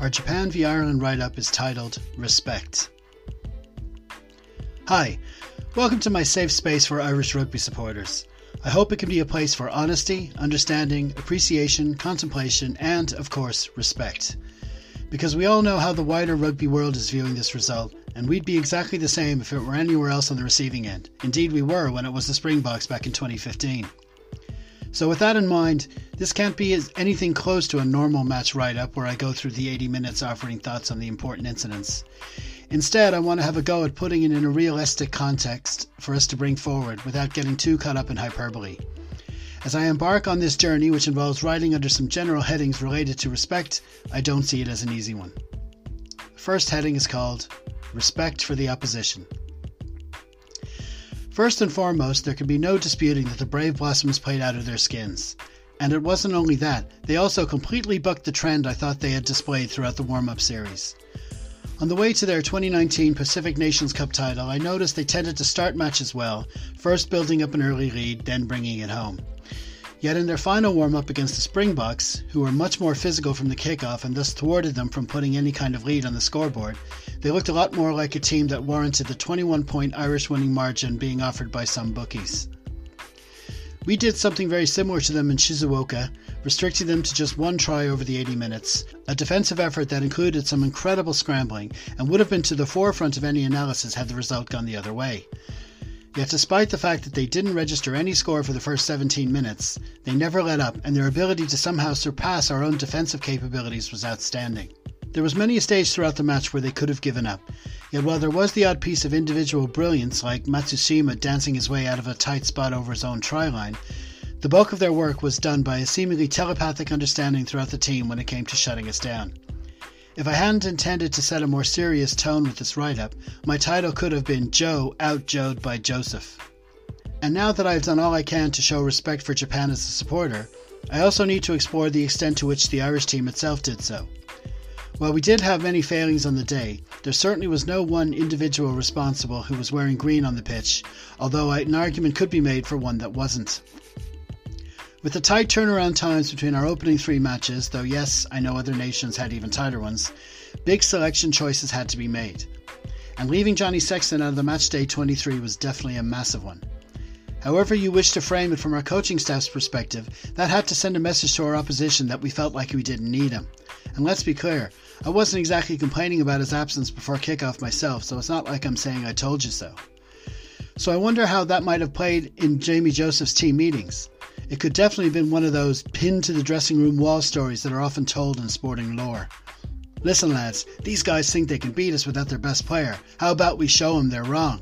Our Japan v Ireland write up is titled Respect. Hi, welcome to my safe space for Irish rugby supporters. I hope it can be a place for honesty, understanding, appreciation, contemplation, and, of course, respect. Because we all know how the wider rugby world is viewing this result, and we'd be exactly the same if it were anywhere else on the receiving end. Indeed, we were when it was the Springboks back in 2015. So, with that in mind, this can't be anything close to a normal match write up where I go through the 80 minutes offering thoughts on the important incidents. Instead, I want to have a go at putting it in a realistic context for us to bring forward without getting too caught up in hyperbole. As I embark on this journey, which involves writing under some general headings related to respect, I don't see it as an easy one. The first heading is called Respect for the Opposition. First and foremost, there can be no disputing that the Brave Blossoms played out of their skins. And it wasn't only that, they also completely bucked the trend I thought they had displayed throughout the warm up series. On the way to their 2019 Pacific Nations Cup title, I noticed they tended to start matches well, first building up an early lead, then bringing it home. Yet in their final warm up against the Springboks, who were much more physical from the kickoff and thus thwarted them from putting any kind of lead on the scoreboard, they looked a lot more like a team that warranted the 21 point Irish winning margin being offered by some bookies. We did something very similar to them in Shizuoka, restricting them to just one try over the 80 minutes, a defensive effort that included some incredible scrambling and would have been to the forefront of any analysis had the result gone the other way. Yet, despite the fact that they didn't register any score for the first 17 minutes, they never let up, and their ability to somehow surpass our own defensive capabilities was outstanding. There was many a stage throughout the match where they could have given up. Yet while there was the odd piece of individual brilliance, like Matsushima dancing his way out of a tight spot over his own try line, the bulk of their work was done by a seemingly telepathic understanding throughout the team when it came to shutting us down. If I hadn't intended to set a more serious tone with this write up, my title could have been Joe Out Joed by Joseph. And now that I've done all I can to show respect for Japan as a supporter, I also need to explore the extent to which the Irish team itself did so. While we did have many failings on the day, there certainly was no one individual responsible who was wearing green on the pitch, although an argument could be made for one that wasn't. With the tight turnaround times between our opening three matches, though yes, I know other nations had even tighter ones, big selection choices had to be made. And leaving Johnny Sexton out of the match day 23 was definitely a massive one. However, you wish to frame it from our coaching staff's perspective, that had to send a message to our opposition that we felt like we didn't need him. And let's be clear, I wasn't exactly complaining about his absence before kickoff myself, so it's not like I'm saying I told you so. So I wonder how that might have played in Jamie Joseph's team meetings. It could definitely have been one of those pinned to the dressing room wall stories that are often told in sporting lore. Listen, lads, these guys think they can beat us without their best player. How about we show them they're wrong?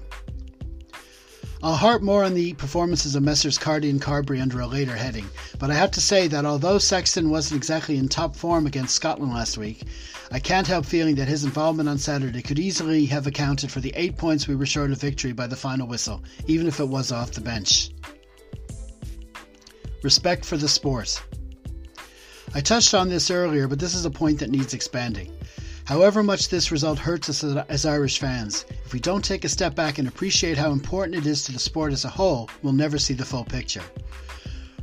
I'll harp more on the performances of Messrs. Carty and Carbery under a later heading, but I have to say that although Sexton wasn't exactly in top form against Scotland last week, I can't help feeling that his involvement on Saturday could easily have accounted for the eight points we were short of victory by the final whistle, even if it was off the bench. Respect for the sport. I touched on this earlier, but this is a point that needs expanding. However much this result hurts us as Irish fans, if we don't take a step back and appreciate how important it is to the sport as a whole, we'll never see the full picture.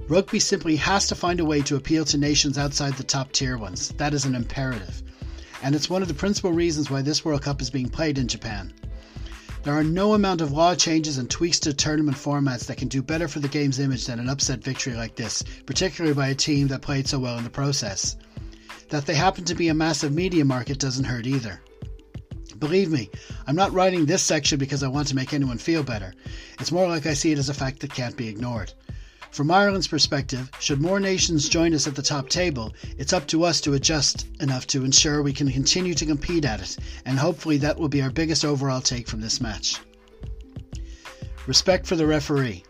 Rugby simply has to find a way to appeal to nations outside the top tier ones. That is an imperative. And it's one of the principal reasons why this World Cup is being played in Japan. There are no amount of law changes and tweaks to tournament formats that can do better for the game's image than an upset victory like this, particularly by a team that played so well in the process. That they happen to be a massive media market doesn't hurt either. Believe me, I'm not writing this section because I want to make anyone feel better. It's more like I see it as a fact that can't be ignored. From Ireland's perspective, should more nations join us at the top table, it's up to us to adjust enough to ensure we can continue to compete at it, and hopefully that will be our biggest overall take from this match. Respect for the referee.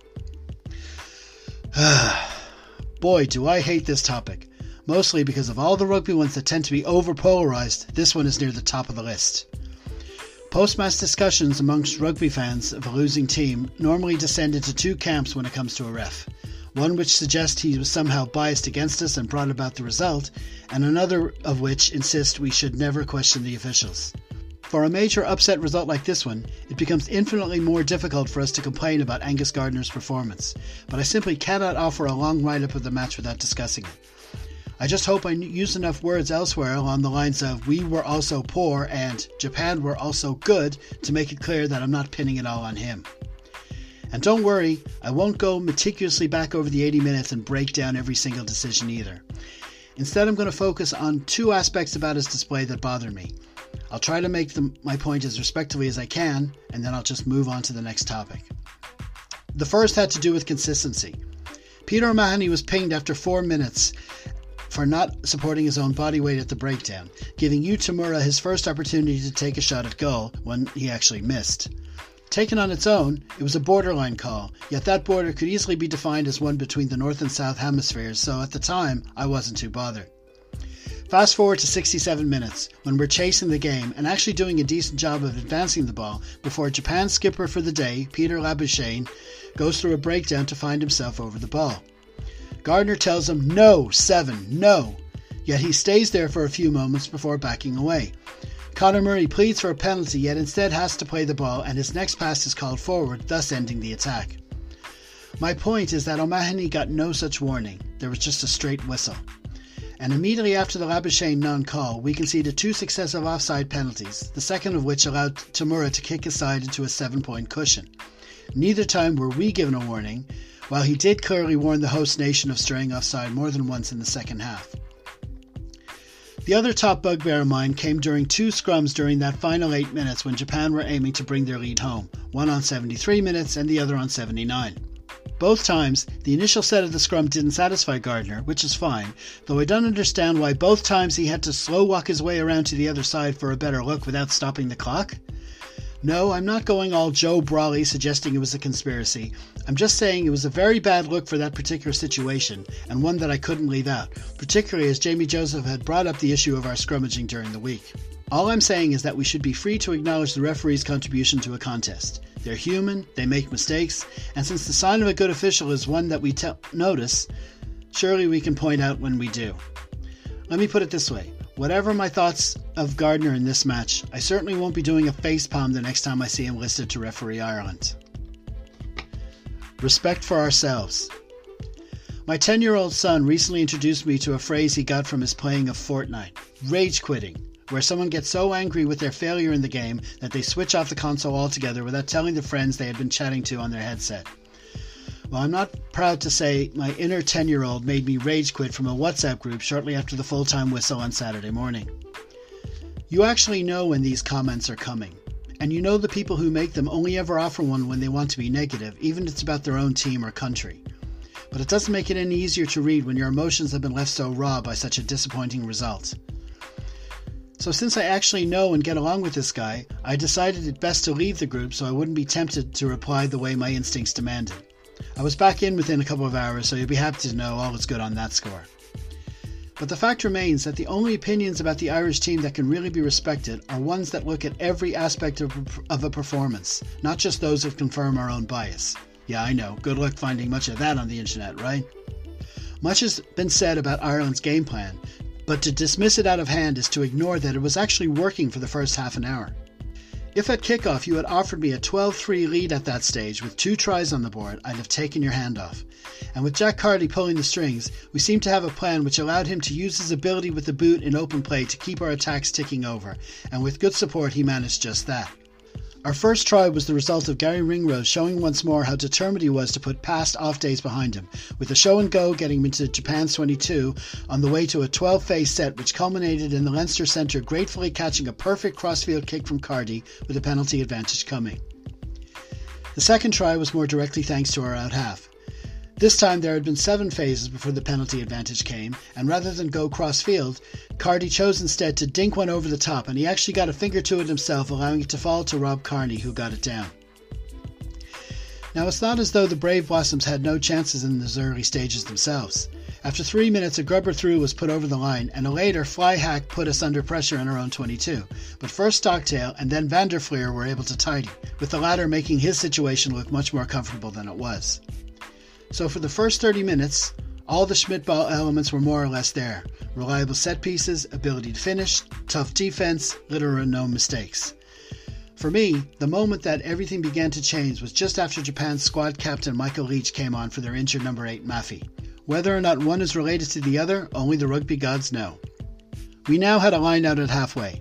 Boy, do I hate this topic. Mostly because of all the rugby ones that tend to be over polarized, this one is near the top of the list. Post match discussions amongst rugby fans of a losing team normally descend into two camps when it comes to a ref one which suggests he was somehow biased against us and brought about the result, and another of which insists we should never question the officials. For a major upset result like this one, it becomes infinitely more difficult for us to complain about Angus Gardner's performance, but I simply cannot offer a long write up of the match without discussing it. I just hope I used enough words elsewhere along the lines of we were also poor and Japan were also good to make it clear that I'm not pinning it all on him. And don't worry, I won't go meticulously back over the 80 minutes and break down every single decision either. Instead, I'm going to focus on two aspects about his display that bother me. I'll try to make them, my point as respectfully as I can, and then I'll just move on to the next topic. The first had to do with consistency. Peter O'Mahony was pinged after four minutes for not supporting his own body weight at the breakdown, giving Yu Tamura his first opportunity to take a shot at goal when he actually missed. Taken on its own, it was a borderline call, yet that border could easily be defined as one between the North and South hemispheres, so at the time, I wasn't too bothered. Fast forward to 67 minutes, when we're chasing the game and actually doing a decent job of advancing the ball before Japan's skipper for the day, Peter Labuschagne, goes through a breakdown to find himself over the ball. Gardner tells him, No, seven, no. Yet he stays there for a few moments before backing away. Conor Murray pleads for a penalty, yet instead has to play the ball, and his next pass is called forward, thus ending the attack. My point is that O'Mahony got no such warning, there was just a straight whistle. And immediately after the Labuschagne non call, we conceded two successive offside penalties, the second of which allowed Tamura to kick his side into a seven point cushion. Neither time were we given a warning, while he did clearly warn the host nation of straying offside more than once in the second half. The other top bugbear of mine came during two scrums during that final eight minutes when Japan were aiming to bring their lead home, one on 73 minutes and the other on 79. Both times, the initial set of the scrum didn't satisfy Gardner, which is fine, though I don't understand why both times he had to slow walk his way around to the other side for a better look without stopping the clock. No, I'm not going all Joe Brolly suggesting it was a conspiracy. I'm just saying it was a very bad look for that particular situation, and one that I couldn't leave out, particularly as Jamie Joseph had brought up the issue of our scrummaging during the week. All I'm saying is that we should be free to acknowledge the referee's contribution to a contest. They're human, they make mistakes, and since the sign of a good official is one that we te- notice, surely we can point out when we do. Let me put it this way Whatever my thoughts of Gardner in this match, I certainly won't be doing a facepalm the next time I see him listed to referee Ireland. Respect for ourselves. My 10 year old son recently introduced me to a phrase he got from his playing of Fortnite rage quitting, where someone gets so angry with their failure in the game that they switch off the console altogether without telling the friends they had been chatting to on their headset. Well, I'm not proud to say my inner 10 year old made me rage quit from a WhatsApp group shortly after the full time whistle on Saturday morning. You actually know when these comments are coming, and you know the people who make them only ever offer one when they want to be negative, even if it's about their own team or country. But it doesn't make it any easier to read when your emotions have been left so raw by such a disappointing result. So, since I actually know and get along with this guy, I decided it best to leave the group so I wouldn't be tempted to reply the way my instincts demanded. I was back in within a couple of hours, so you'll be happy to know all is good on that score. But the fact remains that the only opinions about the Irish team that can really be respected are ones that look at every aspect of, of a performance, not just those that confirm our own bias. Yeah, I know, good luck finding much of that on the internet, right? Much has been said about Ireland's game plan, but to dismiss it out of hand is to ignore that it was actually working for the first half an hour. If at kickoff you had offered me a 12 3 lead at that stage with two tries on the board, I'd have taken your hand off. And with Jack Carty pulling the strings, we seemed to have a plan which allowed him to use his ability with the boot in open play to keep our attacks ticking over, and with good support, he managed just that. Our first try was the result of Gary Ringrose showing once more how determined he was to put past off days behind him, with a show and go getting him into Japan's 22 on the way to a 12 phase set which culminated in the Leinster centre gratefully catching a perfect crossfield kick from Carty with a penalty advantage coming. The second try was more directly thanks to our out half. This time there had been seven phases before the penalty advantage came, and rather than go cross field, Carty chose instead to dink one over the top, and he actually got a finger to it himself, allowing it to fall to Rob Kearney, who got it down. Now, it's not as though the Brave Blossoms had no chances in those early stages themselves. After three minutes, a grubber through was put over the line, and a later fly hack put us under pressure in our own 22. But first Stockdale and then Van der Flier were able to tidy, with the latter making his situation look much more comfortable than it was. So for the first 30 minutes, all the Schmidt ball elements were more or less there reliable set pieces, ability to finish, tough defense, little or no mistakes. For me, the moment that everything began to change was just after Japan's squad captain Michael Leitch came on for their injured number 8 Mafi. Whether or not one is related to the other, only the rugby gods know. We now had a line out at halfway.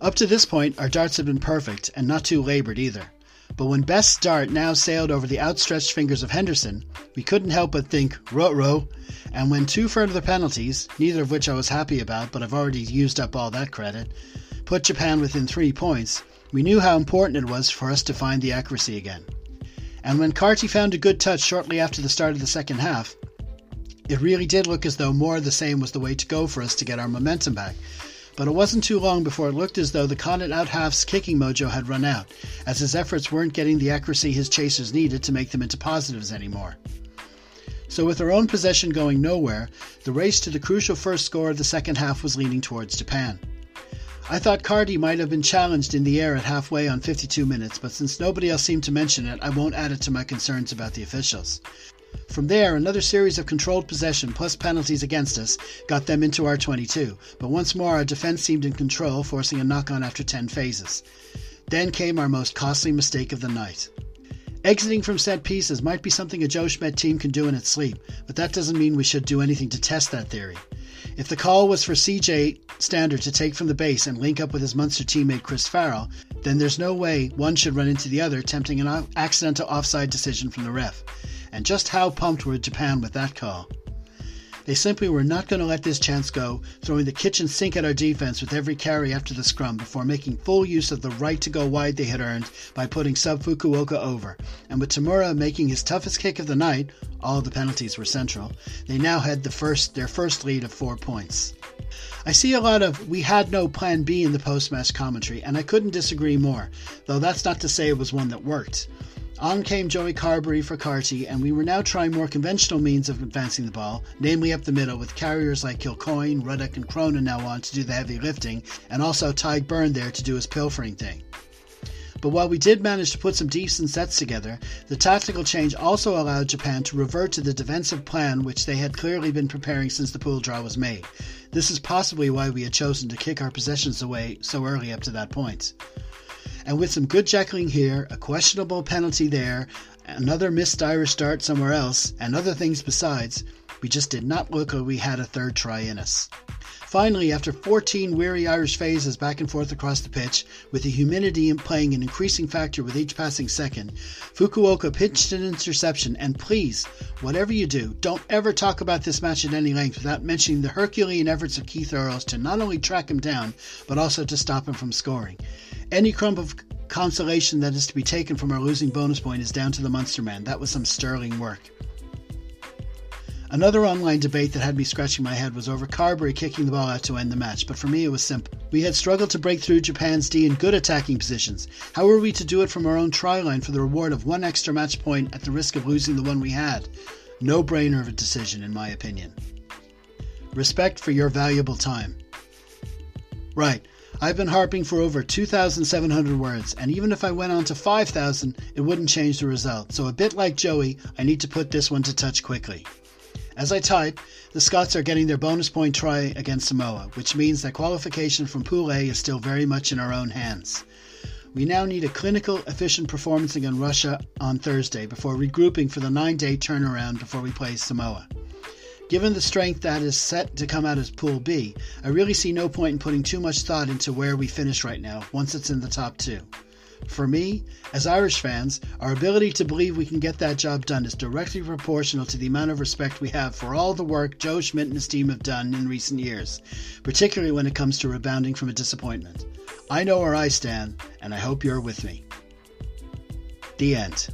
Up to this point, our darts had been perfect and not too laboured either. But when Best's dart now sailed over the outstretched fingers of Henderson, we couldn't help but think, row. And when two further penalties, neither of which I was happy about, but I've already used up all that credit, put Japan within three points, we knew how important it was for us to find the accuracy again. And when Carty found a good touch shortly after the start of the second half, it really did look as though more of the same was the way to go for us to get our momentum back, but it wasn't too long before it looked as though the Connacht out half's kicking mojo had run out, as his efforts weren't getting the accuracy his chasers needed to make them into positives anymore. So, with their own possession going nowhere, the race to the crucial first score of the second half was leaning towards Japan. I thought Carty might have been challenged in the air at halfway on 52 minutes, but since nobody else seemed to mention it, I won't add it to my concerns about the officials. From there, another series of controlled possession plus penalties against us got them into our 22, but once more our defence seemed in control, forcing a knock on after 10 phases. Then came our most costly mistake of the night. Exiting from set pieces might be something a Joe Schmidt team can do in its sleep, but that doesn't mean we should do anything to test that theory. If the call was for CJ Stander to take from the base and link up with his Munster teammate Chris Farrell, then there's no way one should run into the other, tempting an accidental offside decision from the ref and just how pumped were Japan with that call. They simply were not going to let this chance go, throwing the kitchen sink at our defense with every carry after the scrum before making full use of the right to go wide they had earned by putting sub Fukuoka over. And with Tamura making his toughest kick of the night, all the penalties were central, they now had the first their first lead of 4 points. I see a lot of we had no plan B in the post match commentary, and I couldn't disagree more, though that's not to say it was one that worked. On came Joey Carbery for Carty, and we were now trying more conventional means of advancing the ball, namely up the middle, with carriers like Kilcoyne, Ruddock, and Cronin now on to do the heavy lifting, and also Tadhg Beirne there to do his pilfering thing. But while we did manage to put some decent sets together, the tactical change also allowed Japan to revert to the defensive plan which they had clearly been preparing since the pool draw was made. This is possibly why we had chosen to kick our possessions away so early up to that point. And with some good jackling here, a questionable penalty there, another missed Irish start somewhere else, and other things besides, we just did not look like we had a third try in us. Finally, after 14 weary Irish phases back and forth across the pitch, with the humidity playing an increasing factor with each passing second, Fukuoka pitched an interception. And please, whatever you do, don't ever talk about this match at any length without mentioning the Herculean efforts of Keith Earls to not only track him down, but also to stop him from scoring. Any crumb of consolation that is to be taken from our losing bonus point is down to the Munster man. That was some sterling work. Another online debate that had me scratching my head was over Carbery kicking the ball out to end the match, but for me it was simple. We had struggled to break through Japan's D in good attacking positions. How were we to do it from our own try line for the reward of one extra match point at the risk of losing the one we had? No brainer of a decision, in my opinion. Respect for your valuable time. Right, I've been harping for over 2,700 words, and even if I went on to 5,000, it wouldn't change the result. So, a bit like Joey, I need to put this one to touch quickly. As I type, the Scots are getting their bonus point try against Samoa, which means that qualification from Pool A is still very much in our own hands. We now need a clinical, efficient performance against Russia on Thursday before regrouping for the nine day turnaround before we play Samoa. Given the strength that is set to come out as Pool B, I really see no point in putting too much thought into where we finish right now once it's in the top two. For me, as Irish fans, our ability to believe we can get that job done is directly proportional to the amount of respect we have for all the work Joe Schmidt and his team have done in recent years, particularly when it comes to rebounding from a disappointment. I know where I stand, and I hope you're with me. The end.